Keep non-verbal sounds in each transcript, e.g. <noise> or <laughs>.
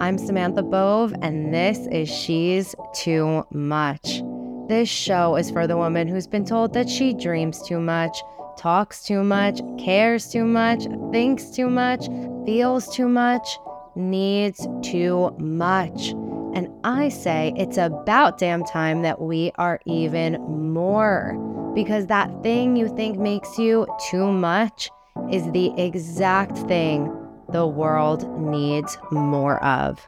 I'm Samantha Bove, and this is She's Too Much. This show is for the woman who's been told that she dreams too much, talks too much, cares too much, thinks too much, feels too much, needs too much. And I say it's about damn time that we are even more. Because that thing you think makes you too much is the exact thing the world needs more of.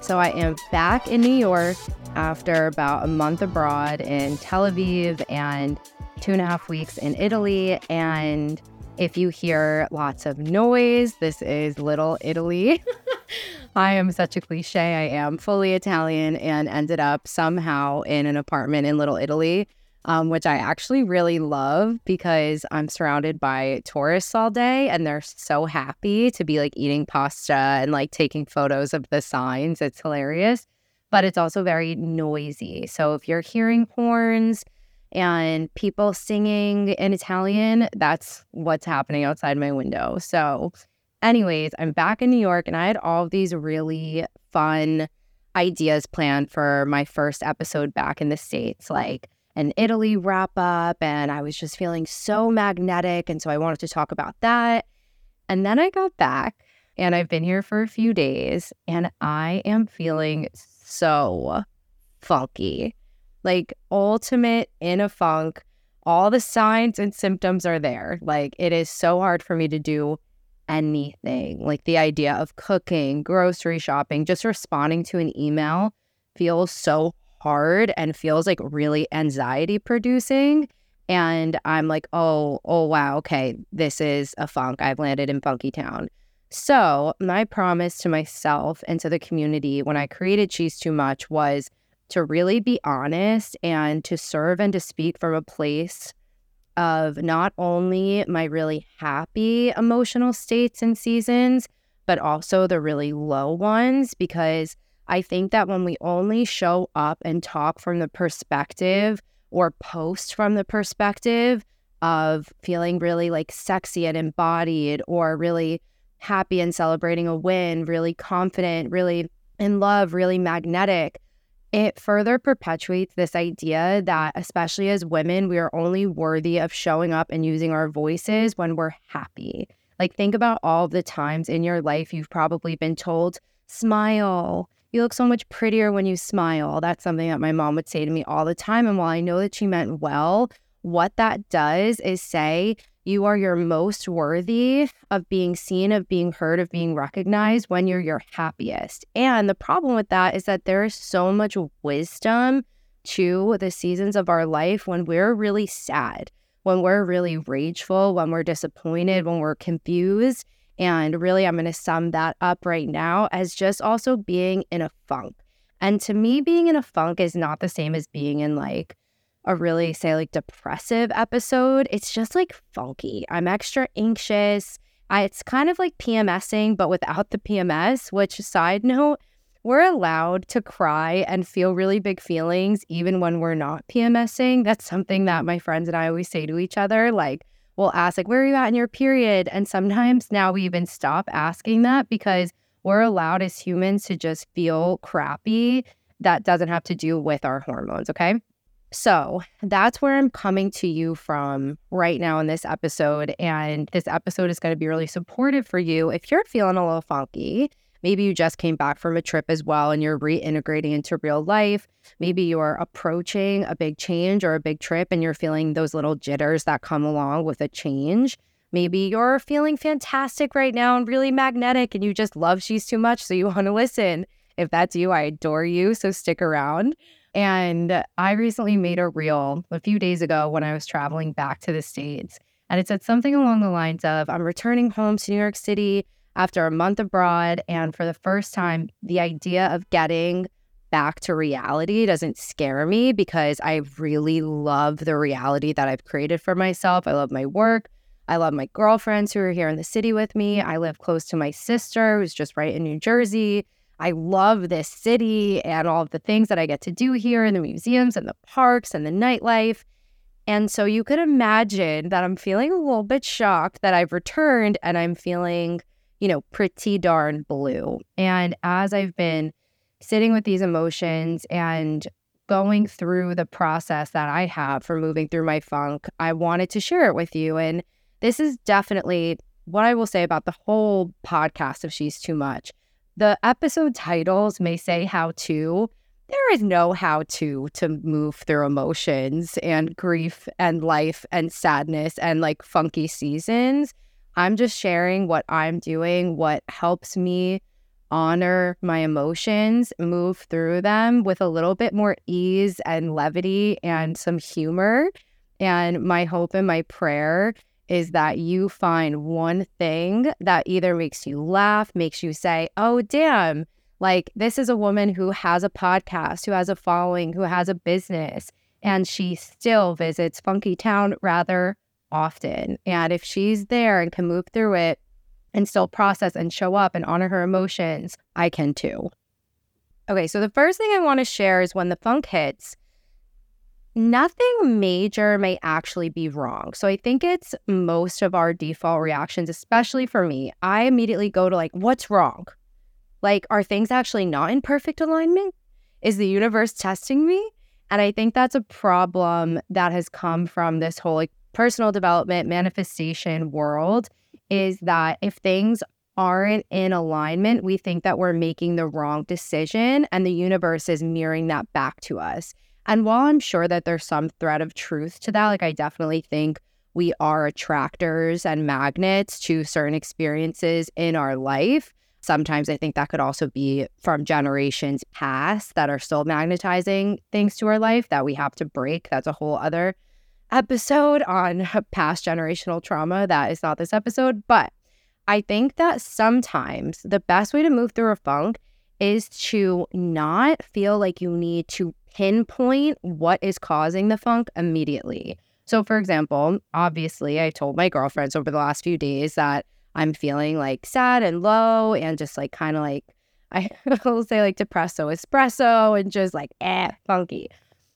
So I am back in New York after about a month abroad in Tel Aviv and two and a half weeks in Italy. And if you hear lots of noise, this is Little Italy. <laughs> I am such a cliche. I am fully Italian and ended up somehow in an apartment in Little Italy um, which I actually really love because I'm surrounded by tourists all day and they're so happy to be like eating pasta and like taking photos of the signs. It's hilarious, but it's also very noisy. So if you're hearing horns, and people singing in Italian, that's what's happening outside my window. So, anyways, I'm back in New York and I had all these really fun ideas planned for my first episode back in the States. Like, an Italy wrap up, and I was just feeling so magnetic. And so I wanted to talk about that. And then I got back, and I've been here for a few days, and I am feeling so funky like ultimate in a funk. All the signs and symptoms are there. Like it is so hard for me to do anything. Like the idea of cooking, grocery shopping, just responding to an email feels so hard and feels like really anxiety producing. And I'm like, oh, oh, wow, okay, this is a funk. I've landed in Funky Town. So, my promise to myself and to the community when I created She's Too Much was to really be honest and to serve and to speak from a place of not only my really happy emotional states and seasons, but also the really low ones, because I think that when we only show up and talk from the perspective or post from the perspective of feeling really like sexy and embodied or really happy and celebrating a win, really confident, really in love, really magnetic, it further perpetuates this idea that, especially as women, we are only worthy of showing up and using our voices when we're happy. Like, think about all the times in your life you've probably been told, smile, you look so much prettier when you smile. That's something that my mom would say to me all the time. And while I know that she meant well, what that does is say, you are your most worthy of being seen, of being heard, of being recognized when you're your happiest. And the problem with that is that there is so much wisdom to the seasons of our life when we're really sad, when we're really rageful, when we're disappointed, when we're confused. And really, I'm going to sum that up right now as just also being in a funk. And to me, being in a funk is not the same as being in like a really, say, like depressive episode. It's just like funky. I'm extra anxious. I, it's kind of like PMSing, but without the PMS, which, side note, we're allowed to cry and feel really big feelings even when we're not PMSing. That's something that my friends and I always say to each other. Like, we'll ask like where are you at in your period and sometimes now we even stop asking that because we're allowed as humans to just feel crappy that doesn't have to do with our hormones okay so that's where I'm coming to you from right now in this episode. And this episode is going to be really supportive for you if you're feeling a little funky Maybe you just came back from a trip as well and you're reintegrating into real life. Maybe you're approaching a big change or a big trip and you're feeling those little jitters that come along with a change. Maybe you're feeling fantastic right now and really magnetic and you just love She's Too Much, so you want to listen. If that's you, I adore you, so stick around. And I recently made a reel a few days ago when I was traveling back to the States. And it said something along the lines of I'm returning home to New York City after a month abroad. And for the first time, the idea of getting back to reality doesn't scare me because I really love the reality that I've created for myself. I love my work. I love my girlfriends who are here in the city with me. I live close to my sister, who's just right in New Jersey. I love this city and all of the things that I get to do here in the museums and the parks and the nightlife. And so you could imagine that I'm feeling a little bit shocked that I've returned and I'm feeling, you know, pretty darn blue. And as I've been sitting with these emotions and going through the process that I have for moving through my funk, I wanted to share it with you. And this is definitely what I will say about the whole podcast of She's Too Much. The episode titles may say how to. There is no how to to move through emotions and grief and life and sadness and like funky seasons. I'm just sharing what I'm doing, what helps me honor my emotions, move through them with a little bit more ease and levity and some humor. And my hope and my prayer is that you find one thing that either makes you laugh, makes you say, oh, damn, like this is a woman who has a podcast, who has a following, who has a business, and she still visits Funky Town rather often. And if she's there and can move through it and still process and show up and honor her emotions, I can too. Okay, so the first thing I want to share is when the funk hits, nothing major may actually be wrong. So I think it's most of our default reactions, especially for me. I immediately go to like, what's wrong? Like, are things actually not in perfect alignment? Is the universe testing me? And I think that's a problem that has come from this whole like personal development manifestation world is that if things aren't in alignment, we think that we're making the wrong decision and the universe is mirroring that back to us. And while I'm sure that there's some thread of truth to that, like I definitely think we are attractors and magnets to certain experiences in our life. Sometimes I think that could also be from generations past that are still magnetizing things to our life that we have to break. That's a whole other episode on <laughs> past generational trauma. That is not this episode. But I think that sometimes the best way to move through a funk is to not feel like you need to pinpoint what is causing the funk immediately. So, for example, obviously, I told my girlfriends over the last few days that I'm feeling like sad and low and just like kind of like, <laughs> I will say like depresso espresso and just like, eh, funky.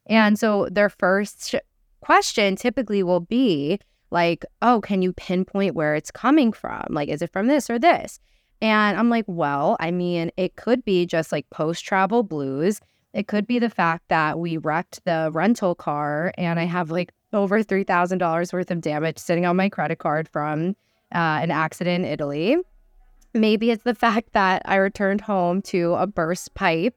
And so their first question typically will be like, oh, can you pinpoint where it's coming from? Like, is it from this or this? And I'm like, well, I mean, it could be just like post travel blues. It could be the fact that we wrecked the rental car and I have like over $3,000 worth of damage sitting on my credit card from uh, an accident in Italy. Maybe it's the fact that I returned home to a burst pipe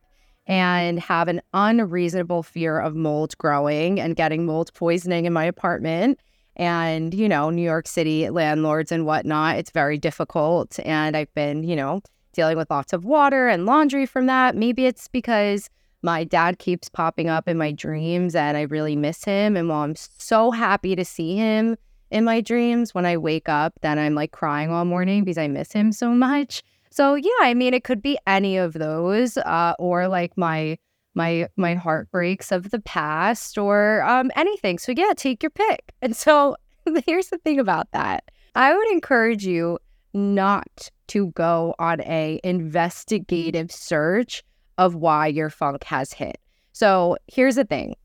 and have an unreasonable fear of mold growing and getting mold poisoning in my apartment. And, you know, New York City landlords and whatnot, it's very difficult. And I've been, you know, dealing with lots of water and laundry from that. Maybe it's because my dad keeps popping up in my dreams and I really miss him. And while I'm so happy to see him in my dreams, when I wake up, then I'm like crying all morning because I miss him so much. So yeah, I mean, it could be any of those, uh, or like my my my heartbreaks of the past, or um, anything. So yeah, take your pick. <laughs> And so <laughs> here's the thing about that: I would encourage you not to go on a investigative search of why your funk has hit. So here's the thing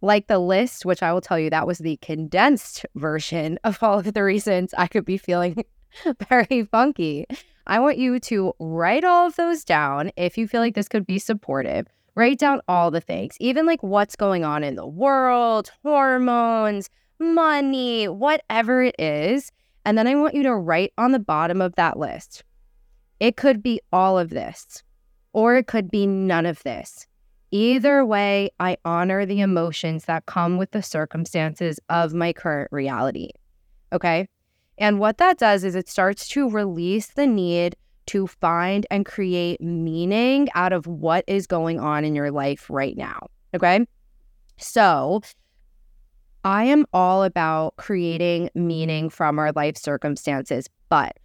like the list, which I will tell you that was the condensed <laughs> version of all of the reasons I could be feeling <laughs> very funky. I want you to write all of those down if you feel like this could be supportive. Write down all the things, even like what's going on in the world, hormones, money, whatever it is. And then I want you to write on the bottom of that list. It could be all of this or it could be none of this. Either way, I honor the emotions that come with the circumstances of my current reality. Okay. And what that does is it starts to release the need to find and create meaning out of what is going on in your life right now. Okay. So I am all about creating meaning from our life circumstances, but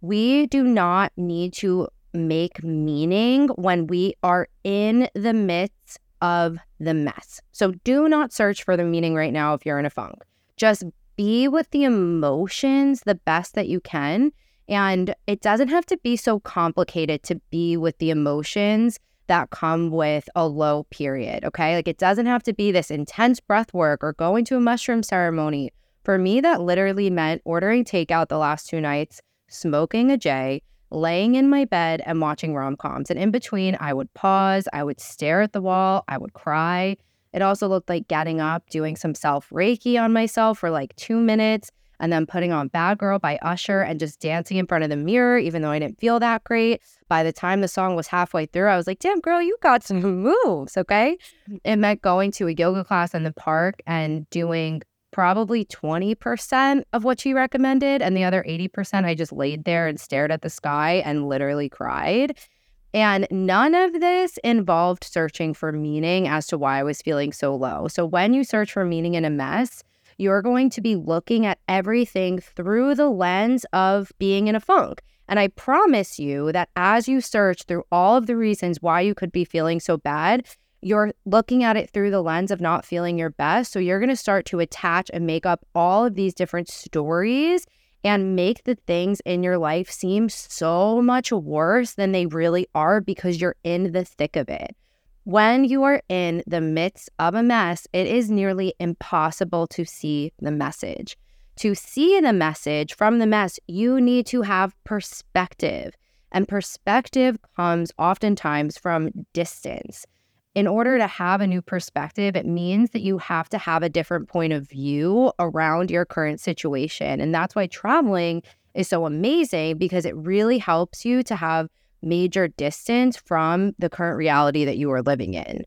we do not need to make meaning when we are in the midst of the mess. So do not search for the meaning right now if you're in a funk. Just be with the emotions the best that you can And it doesn't have to be so complicated to be with the emotions that come with a low period. Okay. Like it doesn't have to be this intense breath work or going to a mushroom ceremony. For me, that literally meant ordering takeout the last two nights, smoking a J, laying in my bed and watching rom coms. And in between, I would pause, I would stare at the wall, I would cry. It also looked like getting up, doing some self Reiki on myself for like two minutes, and then putting on Bad Girl by Usher and just dancing in front of the mirror, even though I didn't feel that great. By the time the song was halfway through, I was like, damn, girl, you got some moves. Okay. It meant going to a yoga class in the park and doing probably 20% of what she recommended. And the other 80%, I just laid there and stared at the sky and literally cried. And none of this involved searching for meaning as to why I was feeling so low. So when you search for meaning in a mess, you're going to be looking at everything through the lens of being in a funk. And I promise you that as you search through all of the reasons why you could be feeling so bad, you're looking at it through the lens of not feeling your best. So you're going to start to attach and make up all of these different stories and make the things in your life seem so much worse than they really are because you're in the thick of it. When you are in the midst of a mess, it is nearly impossible to see the message. To see the message from the mess, you need to have perspective. And perspective comes oftentimes from distance in order to have a new perspective, it means that you have to have a different point of view around your current situation. And that's why traveling is so amazing because it really helps you to have major distance from the current reality that you are living in.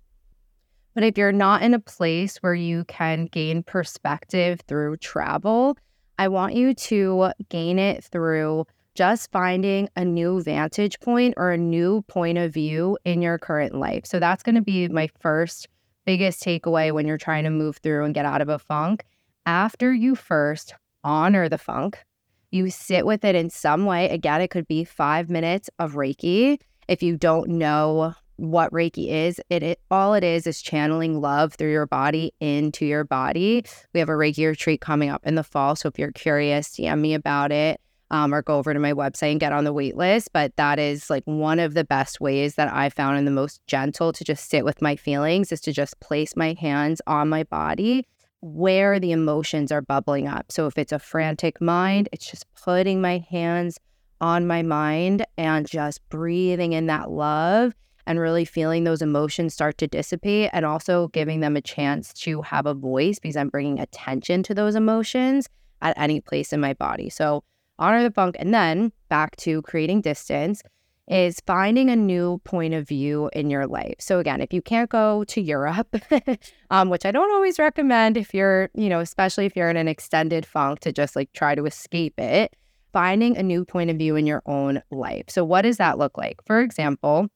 But if you're not in a place where you can gain perspective through travel, I want you to gain it through just finding a new vantage point or a new point of view in your current life. So that's going to be my first biggest takeaway when you're trying to move through and get out of a funk. After you first honor the funk, you sit with it in some way. Again, it could be five minutes of Reiki. If you don't know what Reiki is, it, it all it is is channeling love through your body into your body. We have a Reiki retreat coming up in the fall. So if you're curious, DM me about it um, or go over to my website and get on the wait list. But that is like one of the best ways that I found and the most gentle to just sit with my feelings is to just place my hands on my body where the emotions are bubbling up. So if it's a frantic mind, it's just putting my hands on my mind and just breathing in that love and really feeling those emotions start to dissipate and also giving them a chance to have a voice because I'm bringing attention to those emotions at any place in my body. So honor the funk, and then back to creating distance is finding a new point of view in your life. So again, if you can't go to Europe, <laughs> um, which I don't always recommend if you're, you know, especially if you're in an extended funk to just like try to escape it, finding a new point of view in your own life. So what does that look like? For example,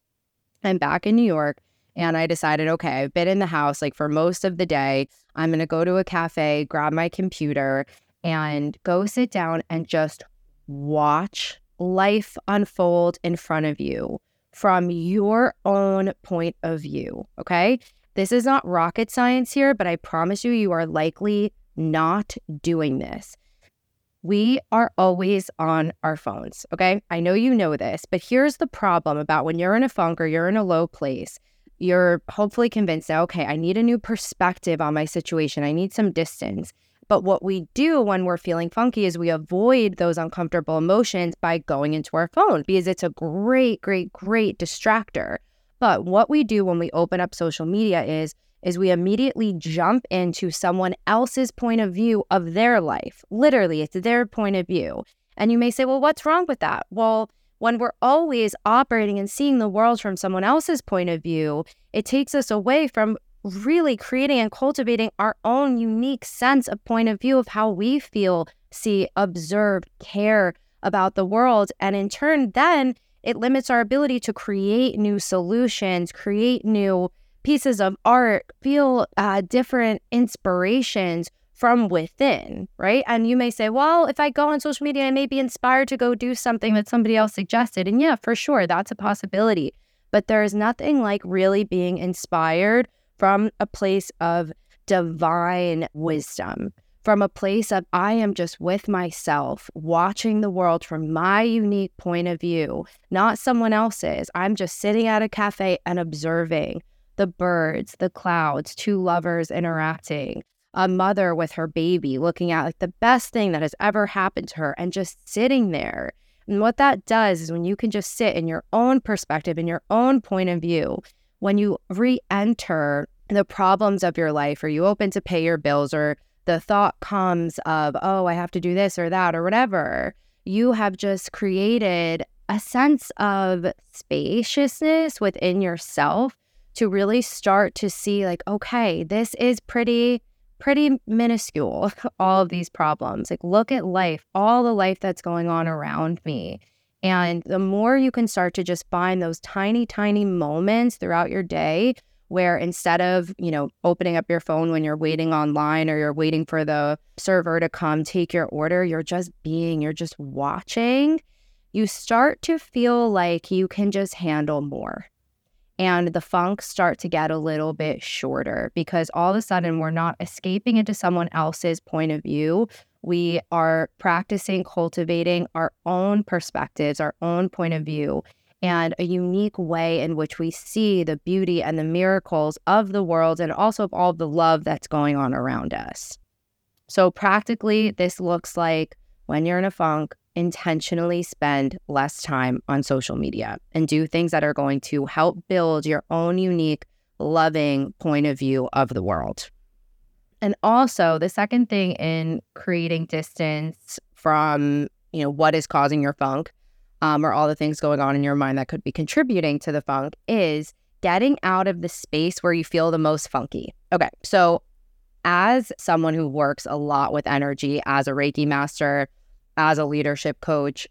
I'm back in New York and I decided, okay, I've been in the house like for most of the day. I'm going to go to a cafe, grab my computer, and go sit down and just watch life unfold in front of you from your own point of view. Okay. This is not rocket science here, but I promise you, you are likely not doing this. We are always on our phones. Okay. I know you know this, but here's the problem about when you're in a funk or you're in a low place. You're hopefully convinced that, okay, I need a new perspective on my situation. I need some distance. But what we do when we're feeling funky is we avoid those uncomfortable emotions by going into our phone because it's a great, great, great distractor. But what we do when we open up social media is is we immediately jump into someone else's point of view of their life. Literally, it's their point of view. And you may say, "Well, what's wrong with that?" Well, when we're always operating and seeing the world from someone else's point of view, it takes us away from really creating and cultivating our own unique sense of point of view of how we feel, see, observe, care about the world. And in turn, then it limits our ability to create new solutions, create new pieces of art, feel uh, different inspirations from within, right? And you may say, well, if I go on social media, I may be inspired to go do something that somebody else suggested. And yeah, for sure, that's a possibility. But there is nothing like really being inspired from a place of divine wisdom, from a place of I am just with myself, watching the world from my unique point of view, not someone else's. I'm just sitting at a cafe and observing the birds, the clouds, two lovers interacting, a mother with her baby looking at like the best thing that has ever happened to her and just sitting there. And what that does is when you can just sit in your own perspective, in your own point of view, when you re enter the problems of your life or you open to pay your bills or the thought comes of, oh, I have to do this or that or whatever, you have just created a sense of spaciousness within yourself to really start to see, like, okay, this is pretty, pretty minuscule, <laughs> all of these problems. Like, look at life, all the life that's going on around me. And the more you can start to just find those tiny, tiny moments throughout your day where instead of, you know, opening up your phone when you're waiting online or you're waiting for the server to come take your order, you're just being, you're just watching, you start to feel like you can just handle more. And the funks start to get a little bit shorter because all of a sudden we're not escaping into someone else's point of view. We mm. are practicing cultivating our own perspectives, our own point of view and a unique way in which we see the beauty and the miracles of the world and also of all the love that's going on around us. So, practically, this looks like when you're in a funk, intentionally spend less time on social media and do things that are going to help build your own unique, loving point of view of the world. And also, the second thing in creating distance from, you know, what is causing your funk um, or all the things going on in your mind that could be contributing to the funk is getting out of the space where you feel the most funky. Okay, so as someone who works a lot with energy, as a Reiki master, as a leadership coach,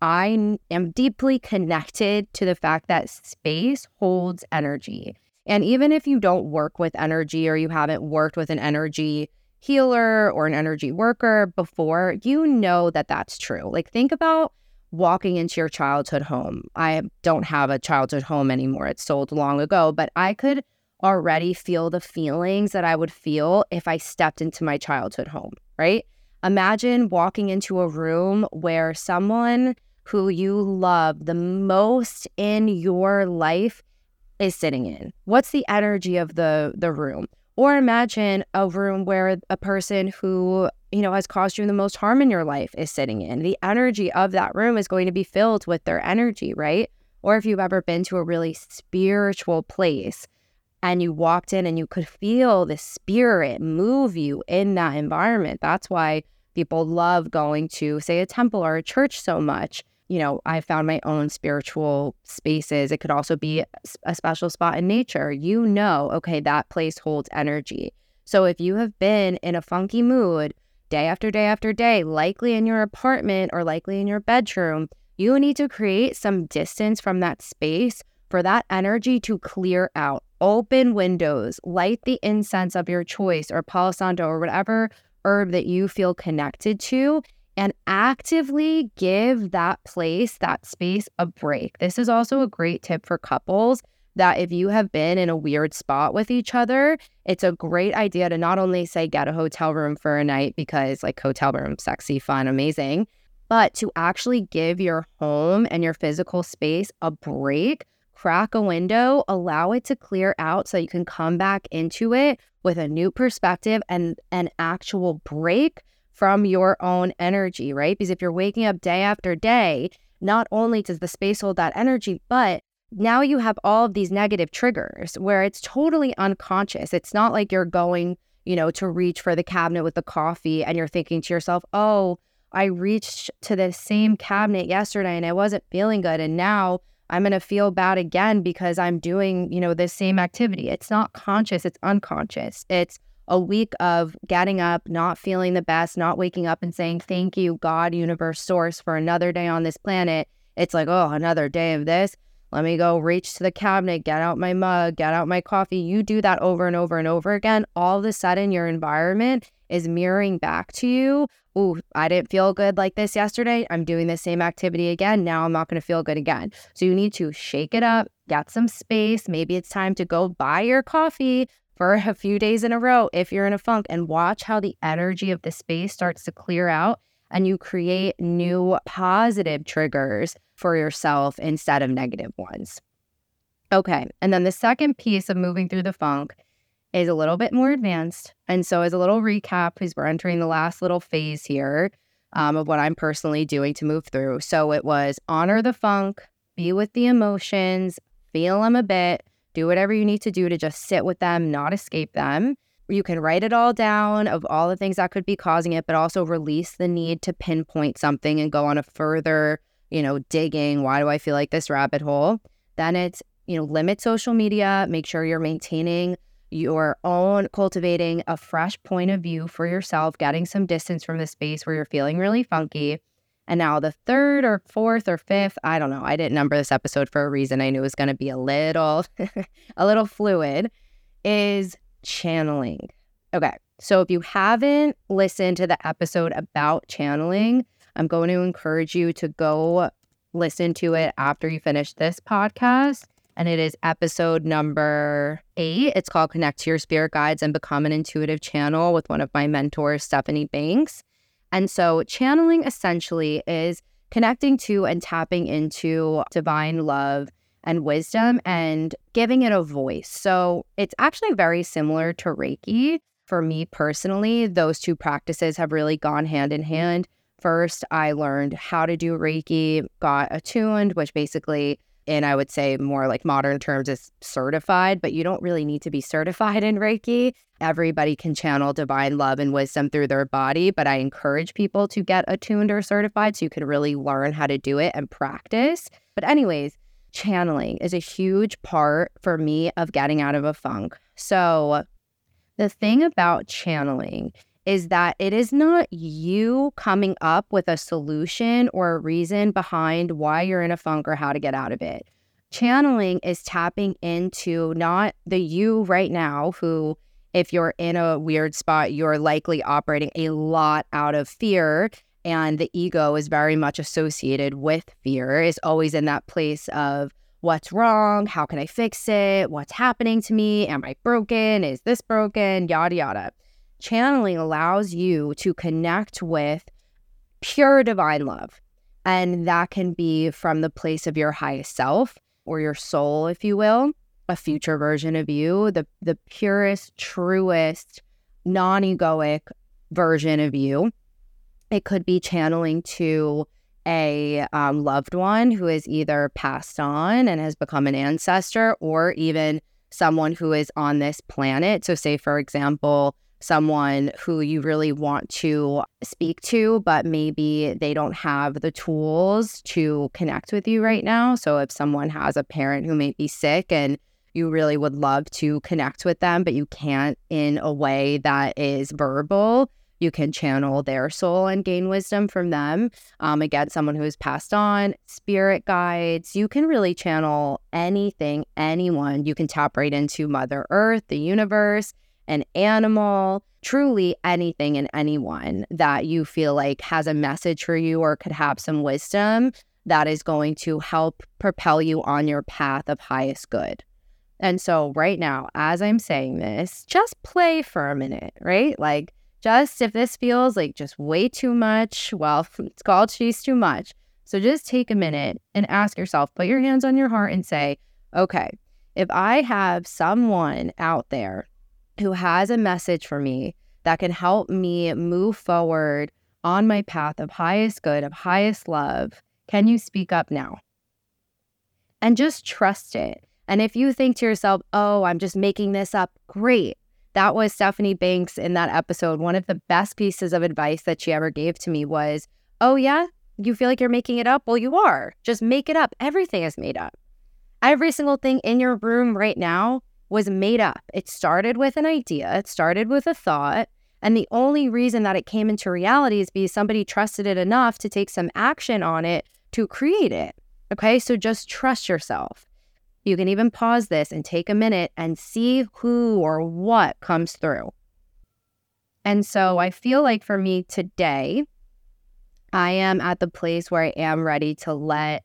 I am deeply connected to the fact that space holds energy. And even if you don't work with energy or you haven't worked with an energy healer or an energy worker before, you know that that's true. Like, think about walking into your childhood home. I don't have a childhood home anymore. It's sold long ago, but I could already feel the feelings that I would feel if I stepped into my childhood home, right? Imagine walking into a room where someone who you love the most in your life is sitting in. What's the energy of the the room? Or imagine a room where a person who, you know, has caused you the most harm in your life is sitting in. The energy of that room is going to be filled with their energy, right? Or if you've ever been to a really spiritual place and you walked in and you could feel the spirit move you in that environment. That's why people love going to, say, a temple or a church so much you know, I found my own spiritual spaces. It could also be a special spot in nature. You know, okay, that place holds energy. So if you have been in a funky mood day after day after day, likely in your apartment or likely in your bedroom, you need to create some distance from that space for that energy to clear out. Open windows, light the incense of your choice or Palo Santo or whatever herb that you feel connected to and actively give that place, that space a break. This is also a great tip for couples that if you have been in a weird spot with each other, it's a great idea to not only say get a hotel room for a night because like hotel room, sexy, fun, amazing, but to actually give your home and your physical space a break, crack a window, allow it to clear out so you can come back into it with a new perspective and an actual break from your own energy, right? Because if you're waking up day after day, not only does the space hold that energy, but now you have all of these negative triggers where it's totally unconscious. It's not like you're going, you know, to reach for the cabinet with the coffee and you're thinking to yourself, oh, I reached to the same cabinet yesterday and I wasn't feeling good. And now I'm going to feel bad again because I'm doing, you know, this same activity. It's not conscious, it's unconscious. It's a week of getting up, not feeling the best, not waking up and saying, Thank you, God, universe, source, for another day on this planet. It's like, Oh, another day of this. Let me go reach to the cabinet, get out my mug, get out my coffee. You do that over and over and over again. All of a sudden, your environment is mirroring back to you. Ooh, I didn't feel good like this yesterday. I'm doing the same activity again. Now I'm not going to feel good again. So you need to shake it up, get some space. Maybe it's time to go buy your coffee for a few days in a row if you're in a funk and watch how the energy of the space starts to clear out and you create new positive triggers for yourself instead of negative ones. Okay. And then the second piece of moving through the funk is a little bit more advanced. And so, as a little recap, because we're entering the last little phase here um, of what I'm personally doing to move through. So, it was honor the funk, be with the emotions, feel them a bit, do whatever you need to do to just sit with them, not escape them. You can write it all down of all the things that could be causing it, but also release the need to pinpoint something and go on a further, you know, digging. Why do I feel like this rabbit hole? Then it's, you know, limit social media, make sure you're maintaining your own cultivating a fresh point of view for yourself, getting some distance from the space where you're feeling really funky. And now the third or fourth or fifth, I don't know. I didn't number this episode for a reason. I knew it was going to be a little <laughs> a little fluid is channeling. Okay. So if you haven't listened to the episode about channeling, I'm going to encourage you to go listen to it after you finish this podcast. And it is episode number eight. It's called Connect to Your Spirit Guides and Become an Intuitive Channel with one of my mentors, Stephanie Banks. And so, channeling essentially is connecting to and tapping into divine love and wisdom and giving it a voice. So, it's actually very similar to Reiki. For me personally, those two practices have really gone hand in hand. First, I learned how to do Reiki, got attuned, which basically and I would say more like modern terms is certified, but you don't really need to be certified in Reiki. Everybody can channel divine love and wisdom through their body, but I encourage people to get attuned or certified so you can really learn how to do it and practice. But, anyways, channeling is a huge part for me of getting out of a funk. So, the thing about channeling is that it is not you coming up with a solution or a reason behind why you're in a funk or how to get out of it. Channeling is tapping into not the you right now, who, if you're in a weird spot, you're likely operating a lot out of fear. And the ego is very much associated with fear, is always in that place of, what's wrong? How can I fix it? What's happening to me? Am I broken? Is this broken? Yada, yada channeling allows you to connect with pure divine love. And that can be from the place of your highest self or your soul, if you will, a future version of you, the, the purest, truest, non egoic version of you. It could be channeling to a um, loved one who is either passed on and has become an ancestor or even someone who is on this planet. So, say, for example, someone who you really want to speak to, but maybe they don't have the tools to connect with you right now. So if someone has a parent who may be sick and you really would love to connect with them, but you can't in a way that is verbal, you can channel their soul and gain wisdom from them. Um, again, someone who has passed on, spirit guides, you can really channel anything, anyone. You can tap right into Mother Earth, the universe an animal, truly anything and anyone that you feel like has a message for you or could have some wisdom that is going to help propel you on your path of highest good. And so, right now, as I'm saying this, just play for a minute, right? Like, just if this feels like just way too much, well, <laughs> it's called She's Too Much. So, just take a minute and ask yourself, put your hands on your heart and say, okay, if I have someone out there who has a message for me that can help me move forward on my path of highest good, of highest love, can you speak up now? And just trust it. And if you think to yourself, oh, I'm just making this up, great. That was Stephanie Banks in that episode. One of the best pieces of advice that she ever gave to me was, oh, yeah, you feel like you're making it up? Well, you are. Just make it up. Everything is made up. Every single thing in your room right now was made up. It started with an idea, it started with a thought. And the only reason that it came into reality is because somebody trusted it enough to take some action on it to create it. Okay, so just trust yourself. You can even pause this and take a minute and see who or what comes through. And so I feel like for me today, I am at the place where I am ready to let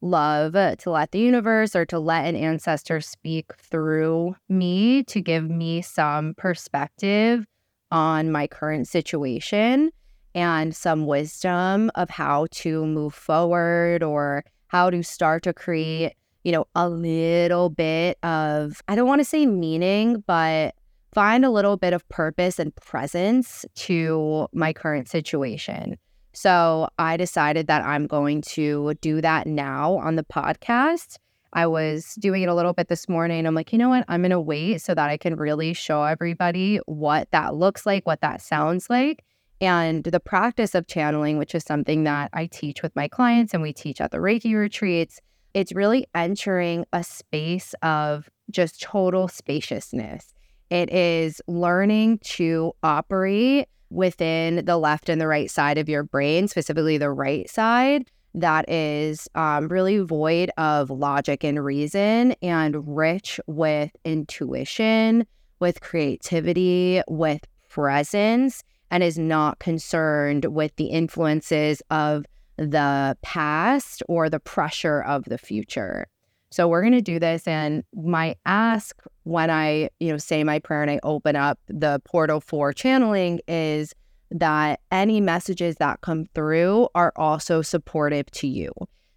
love to let the universe or to let an ancestor speak through me to give me some perspective on my current situation and some wisdom of how to move forward or how to start to create, you know, a little bit of, I don't want to say meaning, but find a little bit of purpose and presence to my current situation. So I decided that I'm going to do that now on the podcast. I was doing it a little bit this morning. I'm like, you know what? I'm going to wait so that I can really show everybody what that looks like, what that sounds like. And the practice of channeling, which is something that I teach with my clients and we teach at the Reiki retreats, it's really entering a space of just total spaciousness. It is learning to operate within the left and the right side of your brain, specifically the right side, that is um, really void of logic and reason and rich with intuition, with creativity, with presence, and is not concerned with the influences of the past or the pressure of the future. So we're going to do this and my ask when I, you know, say my prayer and I open up the portal for channeling is that any messages that come through are also supportive to you.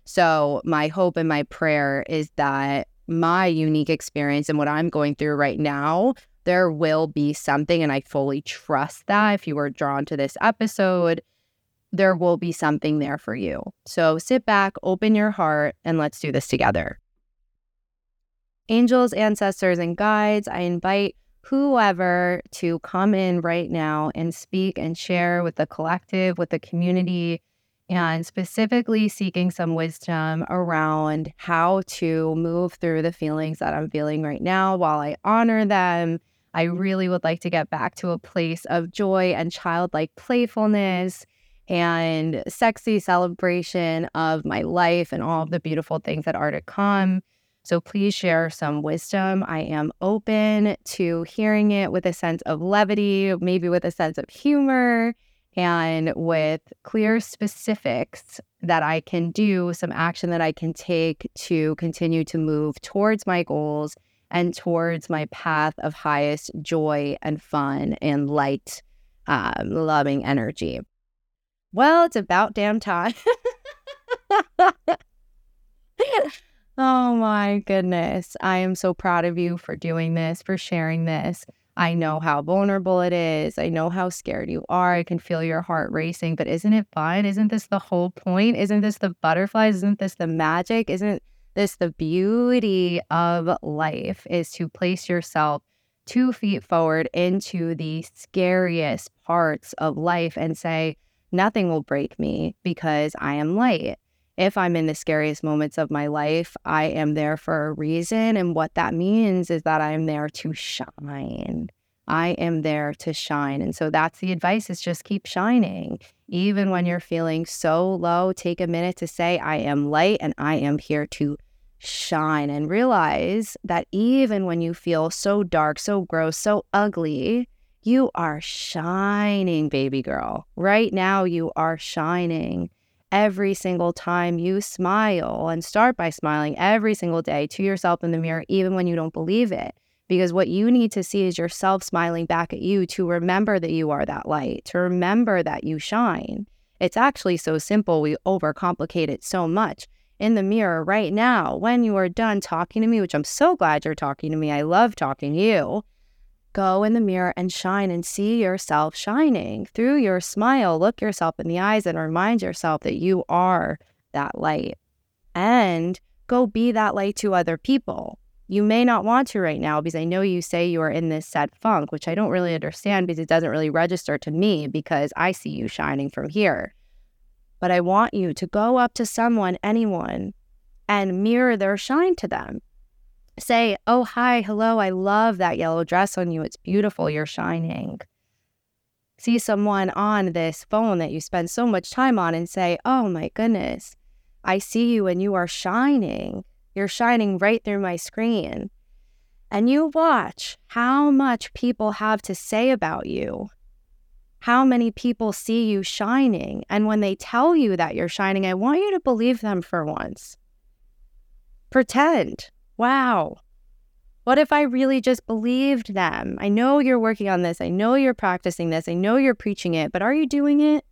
So my hope and my prayer is that my unique experience and what I'm going through right now, there will be something and I fully trust that if you were drawn to this episode, there will be something there for you. So sit back, open your heart, and let's do this together angels, ancestors, and guides, I invite whoever to come in right now and speak and share with the collective, with the community, and specifically seeking some wisdom around how to move through the feelings that I'm feeling right now while I honor them. I really would like to get back to a place of joy and childlike playfulness and sexy celebration of my life and all of the beautiful things that are to come. So please share some wisdom. I am open to hearing it with a sense of levity, maybe with a sense of humor, and with clear specifics that I can do, some action that I can take to continue to move towards my goals and towards my path of highest joy and fun and light, um, loving energy. Well, it's about damn time. <laughs> Oh my goodness. I am so proud of you for doing this, for sharing this. I know how vulnerable it is. I know how scared you are. I can feel your heart racing, but isn't it fun? Isn't this the whole point? Isn't this the butterflies? Isn't this the magic? Isn't this the beauty of life is to place yourself two feet forward into the scariest parts of life and say, nothing will break me because I am light if I'm in the scariest moments of my life, I am there for a reason. And what that means is that I'm there to shine. I am there to shine. And so that's the advice is just keep shining. Even when you're feeling so low, take a minute to say, I am light and I am here to shine. And realize that even when you feel so dark, so gross, so ugly, you are shining, baby girl. Right now, you are shining every single time you smile and start by smiling every single day to yourself in the mm-hmm. mirror, even when you don't believe it. Because what you need to see is yourself smiling back at you to remember that you are that light, to remember that you shine. It's actually so simple. We overcomplicate it so much. In the mirror right now, when you are done talking to me, which I'm so glad you're talking to me, I love talking to you Go in the mirror and shine and see yourself shining through your smile. Look yourself in the eyes and remind yourself that you are that light. And go be that light to other people. You may not want to right now because I know you say you are in this sad funk, which I don't really understand because it doesn't really register to me because I see you shining from here. But I want you to go up to someone, anyone, and mirror their shine to them say, Oh, hi, hello, I love that yellow dress on you. It's beautiful. You're shining. See someone on this phone that you spend so much time on and say, Oh my goodness, I see you and you are shining. You're shining right through my screen. And you watch how much people have to say about you. How many people see you shining. And when they tell you that you're shining, I want you to believe them for once. pretend. Wow. What if I really just believed them? I know you're working on this. I know you're practicing this. I know you're preaching it, but are you doing it?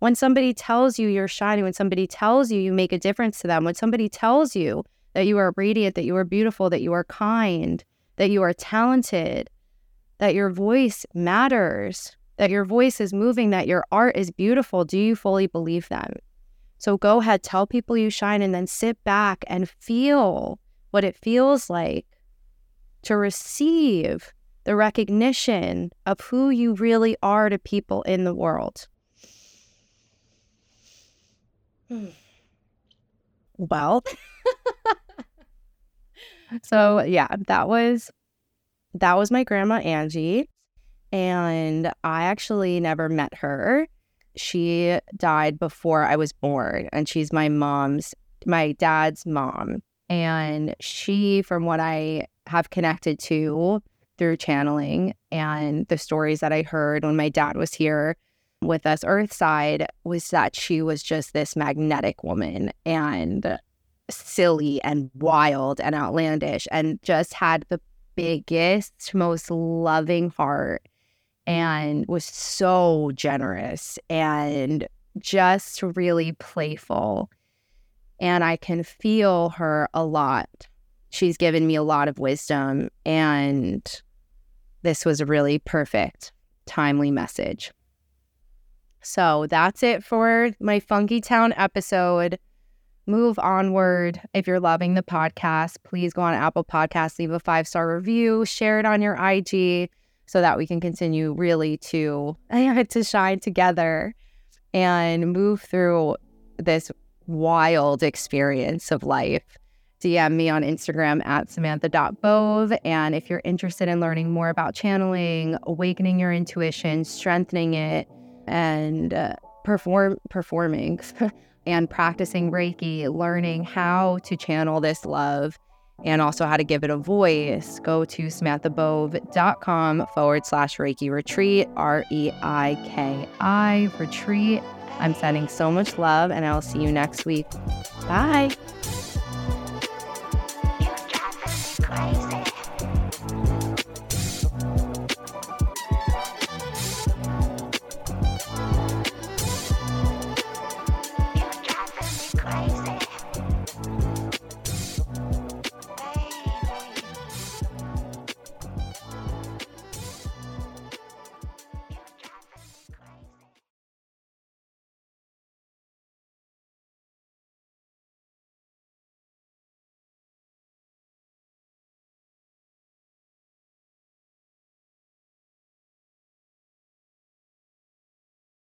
When somebody tells you you're shining, when somebody tells you you make a difference to them, when somebody tells you that you are radiant, that you are beautiful, that you are kind, that you are talented, that your voice matters, that your voice is moving, that your art is beautiful, do you fully believe them? So go ahead, tell people you shine, and then sit back and feel what it feels like to receive the recognition of who you really are to people in the world. Hmm. Well, <laughs> so yeah, that was that was my grandma Angie and I actually never met her. She died before I was born and she's my mom's my dad's mom and she from what I have connected to through channeling and the stories that I heard when my dad was here with us Earthside was that she was just this magnetic woman and silly and wild and outlandish and just had the biggest, most loving heart and was so generous and just really playful. And I can feel her a lot. She's given me a lot of wisdom, and this was a really perfect, timely message. So that's it for my Funky Town episode. Move onward. If you're loving the podcast, please go on Apple Podcasts, leave a five star review, share it on your IG so that we can continue really to <laughs> to shine together and move through this wild experience of life. DM me on Instagram at samantha.bove. And if you're interested in learning more about channeling, awakening your intuition, strengthening it, and uh, perform performing <laughs> and practicing Reiki, learning how to channel this love and also how to give it a voice, go to samanthabove.com forward slash Reiki retreat, R E I K I retreat. I'm sending so much love and I'll see you next week. Bye.